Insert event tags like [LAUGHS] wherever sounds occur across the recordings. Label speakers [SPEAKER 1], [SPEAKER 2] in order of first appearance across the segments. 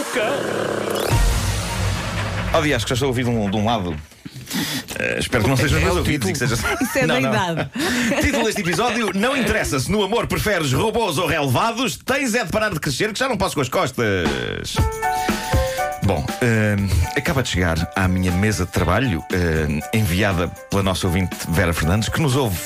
[SPEAKER 1] Cuca.
[SPEAKER 2] Oh, acho que já estou a ouvir de um, de um lado. Eh, espero que não seja os meus ouvidos e que seja. [LAUGHS]
[SPEAKER 3] Isso é da idade. [LAUGHS]
[SPEAKER 2] Título deste episódio: Não interessa se no amor preferes robôs ou relevados, tens é de parar de crescer que já não posso com as costas. Bom, eh, acaba de chegar à minha mesa de trabalho, eh, enviada pela nossa ouvinte Vera Fernandes, que nos ouve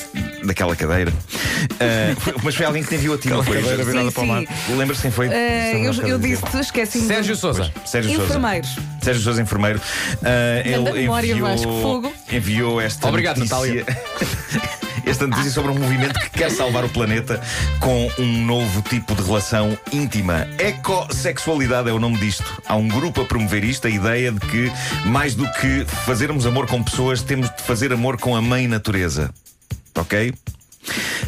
[SPEAKER 2] daquela cadeira. [LAUGHS] Foi- mas foi alguém que te enviou a ti, não foi?
[SPEAKER 3] cadeira virada para o mar.
[SPEAKER 2] Lembras-te quem foi?
[SPEAKER 3] Eh, eu eu disse, esqueci-me.
[SPEAKER 1] Sérgio Souza.
[SPEAKER 2] Sérgio Sousa.
[SPEAKER 3] Enfermeiros.
[SPEAKER 2] Sérgio Sousa Enfermeiro.
[SPEAKER 3] Grande
[SPEAKER 2] ele
[SPEAKER 3] memória,
[SPEAKER 2] enviou,
[SPEAKER 3] Vasco, fogo.
[SPEAKER 2] enviou esta
[SPEAKER 1] Obrigado,
[SPEAKER 2] notícia. [LAUGHS] Esta notícia sobre um movimento que quer salvar o planeta com um novo tipo de relação íntima. Ecossexualidade é o nome disto. Há um grupo a promover isto, a ideia de que, mais do que fazermos amor com pessoas, temos de fazer amor com a mãe natureza. Ok?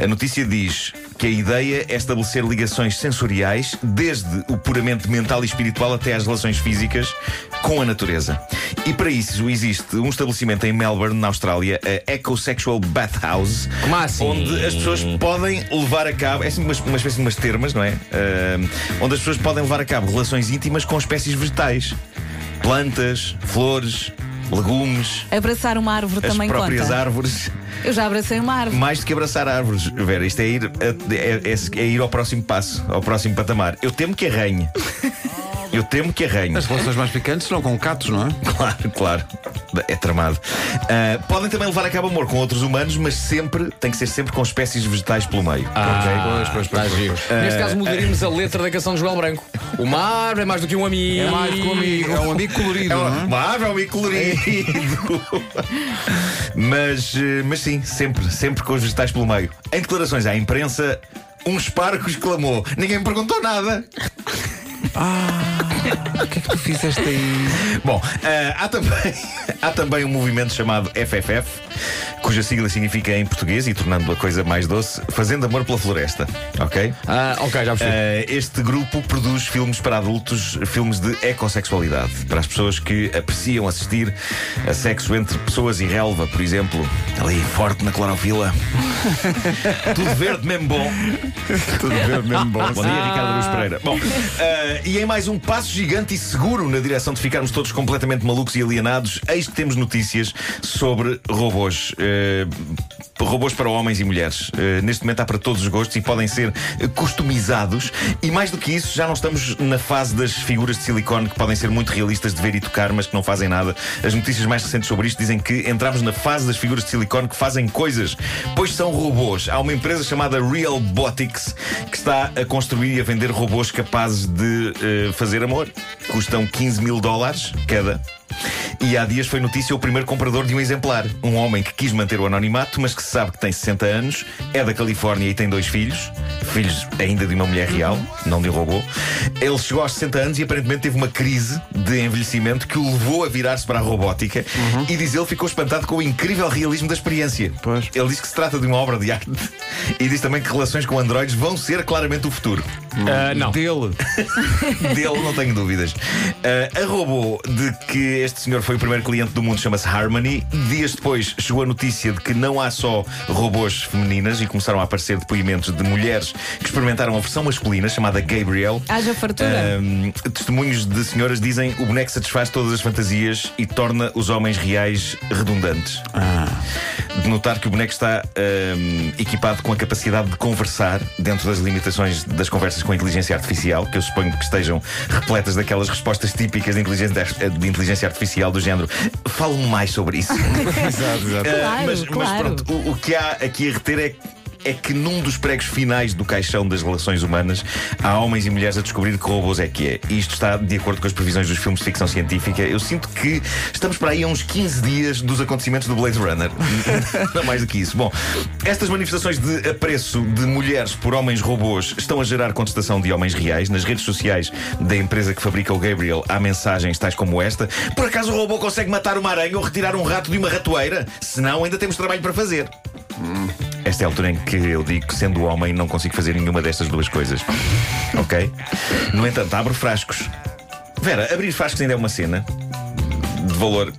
[SPEAKER 2] A notícia diz que a ideia é estabelecer ligações sensoriais, desde o puramente mental e espiritual até às relações físicas, com a natureza. E para isso existe um estabelecimento em Melbourne, na Austrália, a Ecosexual Bathhouse,
[SPEAKER 1] Como assim?
[SPEAKER 2] onde as pessoas podem levar a cabo, é assim uma, uma espécie de umas termas, não é? Ah, onde as pessoas podem levar a cabo relações íntimas com espécies vegetais, plantas, flores, legumes,
[SPEAKER 3] Abraçar uma árvore
[SPEAKER 2] as
[SPEAKER 3] também
[SPEAKER 2] próprias
[SPEAKER 3] conta.
[SPEAKER 2] árvores.
[SPEAKER 3] Eu já abracei uma árvore.
[SPEAKER 2] Mais do que abraçar árvores, Vera, isto é ir, a- é, é- é ir ao próximo passo, ao próximo patamar. Eu temo que arranhe. [LAUGHS] Eu temo que arranhe.
[SPEAKER 4] As relações mais picantes serão com gatos, não é? [LAUGHS]
[SPEAKER 2] Claro, claro. É tramado. Ah, podem também levar a cabo amor com outros humanos, mas sempre, tem que ser sempre com espécies vegetais pelo meio.
[SPEAKER 1] Ah,
[SPEAKER 4] pois, pois, pois.
[SPEAKER 1] está giro. Neste caso mudaríamos a letra da canção de Joel Branco. O mar é mais do que um amigo.
[SPEAKER 4] É mais que um amigo. É um amigo colorido,
[SPEAKER 2] É uma,
[SPEAKER 4] é?
[SPEAKER 2] é um amigo colorido. [LAUGHS] mas, eh, mas sim, sempre, sempre com os vegetais pelo meio. Em declarações à imprensa, um espargo exclamou: Ninguém me perguntou nada.
[SPEAKER 4] O que é que tu fizeste aí? [LAUGHS]
[SPEAKER 2] Bom, eh, há, também, [LAUGHS] há também um movimento chamado FFF, cuja sigla significa em português, e tornando a coisa mais doce, Fazendo Amor pela Floresta. Ok?
[SPEAKER 1] Ah, ok, já percebi.
[SPEAKER 2] Eh, este grupo produz filmes para adultos, filmes de ecossexualidade, para as pessoas que apreciam assistir a sexo entre pessoas e relva, por exemplo, ali forte na clorofila. [LAUGHS] Tudo verde mesmo bom.
[SPEAKER 4] Tudo verde mesmo bom.
[SPEAKER 2] Bom dia, Ricardo Aruz Pereira. Bom, eh, e em mais um passo gigante e seguro na direção de ficarmos todos completamente malucos e alienados, eis que temos notícias sobre robôs. Eh, robôs para homens e mulheres. Eh, neste momento há para todos os gostos e podem ser eh, customizados. E mais do que isso, já não estamos na fase das figuras de silicone que podem ser muito realistas de ver e tocar, mas que não fazem nada. As notícias mais recentes sobre isto dizem que entramos na fase das figuras de silicone que fazem coisas, pois são robôs. Há uma empresa chamada Realbotics que está a construir e a vender robôs capazes de eh, fazer amor. Custam 15 mil dólares cada. E há dias foi notícia o primeiro comprador de um exemplar. Um homem que quis manter o anonimato, mas que se sabe que tem 60 anos, é da Califórnia e tem dois filhos. Filhos ainda de uma mulher real, não de um robô. Ele chegou aos 60 anos e aparentemente teve uma crise de envelhecimento que o levou a virar-se para a robótica. E diz ele ficou espantado com o incrível realismo da experiência.
[SPEAKER 4] Pois.
[SPEAKER 2] Ele diz que se trata de uma obra de arte. E diz também que relações com androides vão ser claramente o futuro.
[SPEAKER 1] Ah, não.
[SPEAKER 4] Dele. [LAUGHS]
[SPEAKER 2] Dele, não tenho dúvidas. Ah, a robô de que este senhor foi o primeiro cliente do mundo chama-se Harmony. Dias depois chegou a notícia de que não há só robôs femininas e começaram a aparecer depoimentos de mulheres que experimentaram a versão masculina chamada Gabriel.
[SPEAKER 3] Haja fartura.
[SPEAKER 2] Ahm, testemunhos de senhoras dizem o boneco satisfaz todas as fantasias e torna os homens reais redundantes. De notar que o boneco está ahm, equipado com a capacidade de conversar dentro das limitações das conversas com a inteligência artificial, que eu suponho que estejam repletas daquelas respostas típicas de inteligência, de inteligência artificial do género. Fale-me mais sobre isso. [LAUGHS]
[SPEAKER 4] Exato, exato.
[SPEAKER 2] Uh,
[SPEAKER 3] Claro,
[SPEAKER 2] mas, mas
[SPEAKER 3] claro.
[SPEAKER 2] pronto, o, o que há aqui a reter é é que num dos pregos finais do caixão das relações humanas há homens e mulheres a descobrir que robôs é que é. E isto está de acordo com as previsões dos filmes de ficção científica. Eu sinto que estamos para aí a uns 15 dias dos acontecimentos do Blade Runner. [LAUGHS] Não mais do que isso. Bom, estas manifestações de apreço de mulheres por homens robôs estão a gerar contestação de homens reais. Nas redes sociais da empresa que fabrica o Gabriel há mensagens tais como esta: Por acaso o robô consegue matar uma aranha ou retirar um rato de uma ratoeira? Se não, ainda temos trabalho para fazer. Esta é a altura em que eu digo que, sendo homem, não consigo fazer nenhuma destas duas coisas. Ok? No entanto, abro frascos. Vera, abrir frascos ainda é uma cena de valor.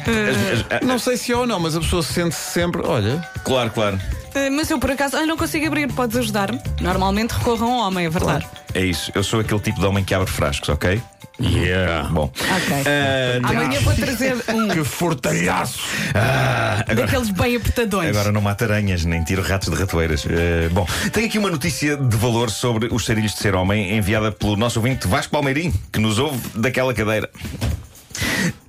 [SPEAKER 2] As- as- a-
[SPEAKER 4] Não sei se é ou não, mas a pessoa sente-se sempre. Olha,
[SPEAKER 2] claro, claro.
[SPEAKER 3] Eh, Mas eu por acaso, olha, não consigo abrir, podes ajudar-me? Normalmente recorram ao homem, é verdade.
[SPEAKER 2] É isso. Eu sou aquele tipo de homem que abre frascos, ok?
[SPEAKER 1] Yeah.
[SPEAKER 2] Bom.
[SPEAKER 3] Ok.
[SPEAKER 2] Ah,
[SPEAKER 3] Amanhã vou trazer [LAUGHS] um
[SPEAKER 4] Que fortalhaço!
[SPEAKER 2] ah, agora,
[SPEAKER 3] daqueles bem apertadões.
[SPEAKER 2] Agora não mata aranhas, nem tiro ratos de ratoeiras. Eh, bom, tenho aqui uma notícia de valor sobre os sarilhos de ser homem, enviada pelo nosso ouvinte Vasco Palmeirim, que nos ouve daquela cadeira.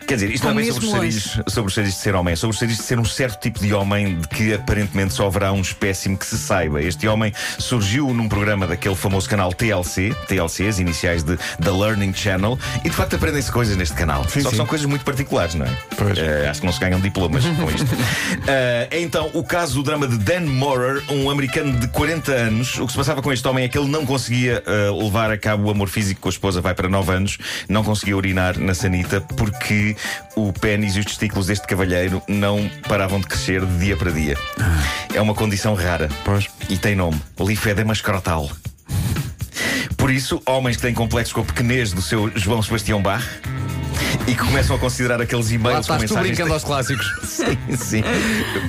[SPEAKER 2] Quer dizer, isto não é bem sobre os, sarilhos, sobre os sarilhos de ser homem, é sobre os sarilhos de ser um certo tipo de homem de que aparentemente só haverá um espécime que se saiba. Este homem surgiu num programa daquele famoso canal TLC, TLC, as iniciais de The Learning Channel, e de facto aprendem-se coisas neste canal.
[SPEAKER 4] Sim,
[SPEAKER 2] só que
[SPEAKER 4] sim.
[SPEAKER 2] são coisas muito particulares, não é?
[SPEAKER 4] Pois.
[SPEAKER 2] Eh, acho que não se ganham diplomas com isto. [LAUGHS] Eh, é então o caso do drama de Dan Morer, um americano de 40 anos. O que se passava com este homem é que ele não conseguia eh, levar a cabo o amor físico com a esposa, vai para 9 anos, não conseguia urinar na sanita porque o pênis e os testículos deste cavalheiro não paravam de crescer de dia para dia. É uma condição rara.
[SPEAKER 4] Pois.
[SPEAKER 2] E tem nome: linfedema escrotal. Por isso, homens que têm complexos com a pequenez do seu João Sebastião Bach e que começam a considerar aqueles
[SPEAKER 1] Lá
[SPEAKER 2] e-mails com
[SPEAKER 1] estás tu
[SPEAKER 2] mensagens.
[SPEAKER 1] brincando aos clássicos. [LAUGHS]
[SPEAKER 2] Sim, sim.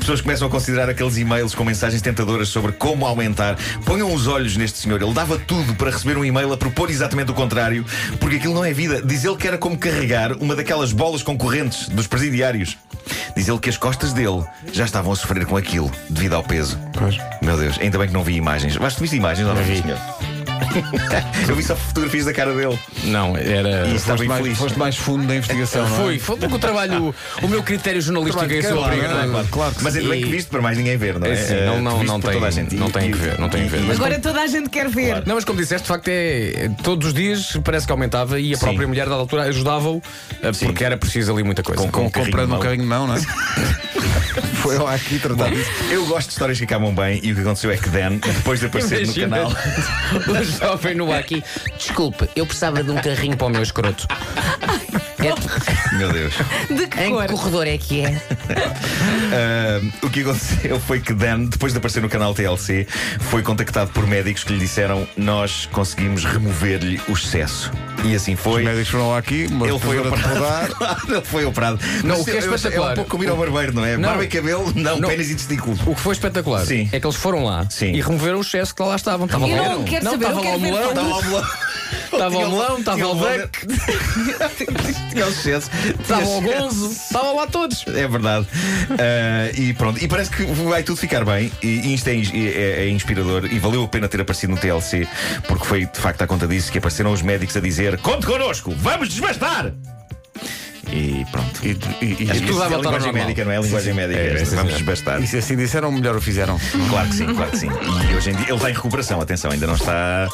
[SPEAKER 2] Pessoas começam a considerar aqueles e-mails com mensagens tentadoras sobre como aumentar. Ponham os olhos neste senhor. Ele dava tudo para receber um e-mail a propor exatamente o contrário, porque aquilo não é vida. Diz ele que era como carregar uma daquelas bolas concorrentes dos presidiários. Diz ele que as costas dele já estavam a sofrer com aquilo, devido ao peso.
[SPEAKER 4] Pois.
[SPEAKER 2] Meu Deus, ainda bem que não vi imagens. Mas tu viste imagens, não
[SPEAKER 1] Não
[SPEAKER 2] vi,
[SPEAKER 1] vi.
[SPEAKER 2] senhor? [LAUGHS] Eu vi só fotografias da cara dele.
[SPEAKER 1] Não, era.
[SPEAKER 2] E estava
[SPEAKER 4] Foste mais,
[SPEAKER 2] infeliz.
[SPEAKER 4] foste mais fundo da investigação. não é?
[SPEAKER 1] Fui, foi porque o trabalho, [LAUGHS] o meu critério jornalístico é
[SPEAKER 4] Trabalho de
[SPEAKER 1] obriga,
[SPEAKER 4] não é?
[SPEAKER 1] é?
[SPEAKER 4] Claro, claro que
[SPEAKER 2] Mas ainda bem
[SPEAKER 1] E-
[SPEAKER 2] que viste para mais ninguém ver, não é?
[SPEAKER 1] É, sim, não-
[SPEAKER 2] tu
[SPEAKER 1] não-
[SPEAKER 2] viste
[SPEAKER 1] não tem-
[SPEAKER 2] toda a gente.
[SPEAKER 1] não
[SPEAKER 2] E-
[SPEAKER 1] tem que ver, não tem que ver. Mas
[SPEAKER 3] Agora toda a gente quer ver.
[SPEAKER 1] Não, mas como disseste, de facto é. Todos os dias parece que aumentava e a
[SPEAKER 2] Sim.
[SPEAKER 1] própria mulher, da altura, ajudava-o eh,
[SPEAKER 2] Sim.
[SPEAKER 1] porque era preciso ali muita coisa.
[SPEAKER 2] Com-
[SPEAKER 4] Com,
[SPEAKER 2] carrinho
[SPEAKER 4] comprando
[SPEAKER 2] de
[SPEAKER 4] um
[SPEAKER 2] mão.
[SPEAKER 4] carrinho de mão, não é? [LAUGHS] Foi lá aqui tratar disso.
[SPEAKER 2] Eu gosto de histórias que acabam bem e o que aconteceu é que Dan, depois de aparecer no
[SPEAKER 1] Imagina.
[SPEAKER 2] canal. [LAUGHS]
[SPEAKER 1] jovem no aqui. Desculpe, eu precisava de um carrinho para o meu escroto. É-
[SPEAKER 2] Meu Deus.
[SPEAKER 3] De que
[SPEAKER 1] em
[SPEAKER 3] cor?
[SPEAKER 1] que corredor é que é? [LAUGHS]
[SPEAKER 2] Ah, o que aconteceu foi que Dan, depois de aparecer no canal TLC, foi contactado por médicos que lhe disseram: Nós conseguimos remover-lhe o excesso. E assim foi.
[SPEAKER 4] Os médicos foram lá aqui, uma
[SPEAKER 2] Ele foi
[SPEAKER 4] de
[SPEAKER 2] operado. [LAUGHS] Ele foi operado.
[SPEAKER 1] Não,
[SPEAKER 2] Mas
[SPEAKER 1] o que é
[SPEAKER 2] eu- eu- É
[SPEAKER 1] espetacular-
[SPEAKER 2] um pouco como ir ao barbeiro, não é?
[SPEAKER 1] Não.
[SPEAKER 2] Barba e cabelo, não,
[SPEAKER 1] Não.
[SPEAKER 2] pênis e testículos.
[SPEAKER 1] O que foi espetacular
[SPEAKER 2] Sim.
[SPEAKER 1] é que eles foram lá
[SPEAKER 2] Sim.
[SPEAKER 1] e removeram o excesso que lá estavam.
[SPEAKER 3] Eu
[SPEAKER 1] lá,
[SPEAKER 3] não quero saber,
[SPEAKER 1] estava lá o melão,
[SPEAKER 2] Estava lá o melão.
[SPEAKER 1] estava o melão, estava o Beck, [LAUGHS]
[SPEAKER 2] Tinha o excesso.
[SPEAKER 1] estava o. Gonzo, estavam lá todos.
[SPEAKER 2] É verdade. Ah, e pronto. E parece que vai tudo ficar bem. E isto é, é- é inspirador. E valeu a pena ter aparecido no TLC, porque foi de facto à conta disso que apareceram os médicos a dizer: Conte connosco, vamos desbastar! E pronto.
[SPEAKER 4] E, e, e,
[SPEAKER 2] Acho
[SPEAKER 1] tudo
[SPEAKER 2] é a
[SPEAKER 1] voltar
[SPEAKER 2] linguagem
[SPEAKER 1] normal.
[SPEAKER 2] médica, não é? A linguagem médica.
[SPEAKER 1] É,
[SPEAKER 2] esta,
[SPEAKER 1] sim,
[SPEAKER 2] vamos desbastar.
[SPEAKER 4] e se assim disseram, melhor o fizeram.
[SPEAKER 2] Claro que sim, claro que sim. E hoje em dia ele está em recuperação, atenção, ainda não está.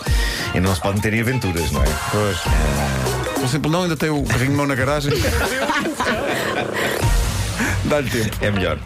[SPEAKER 2] Ainda não se pode meter em aventuras, não é?
[SPEAKER 4] Pois. O simples não, ainda tem o carrinho de mão na garagem. [LAUGHS] Dá-lhe tempo.
[SPEAKER 2] É melhor.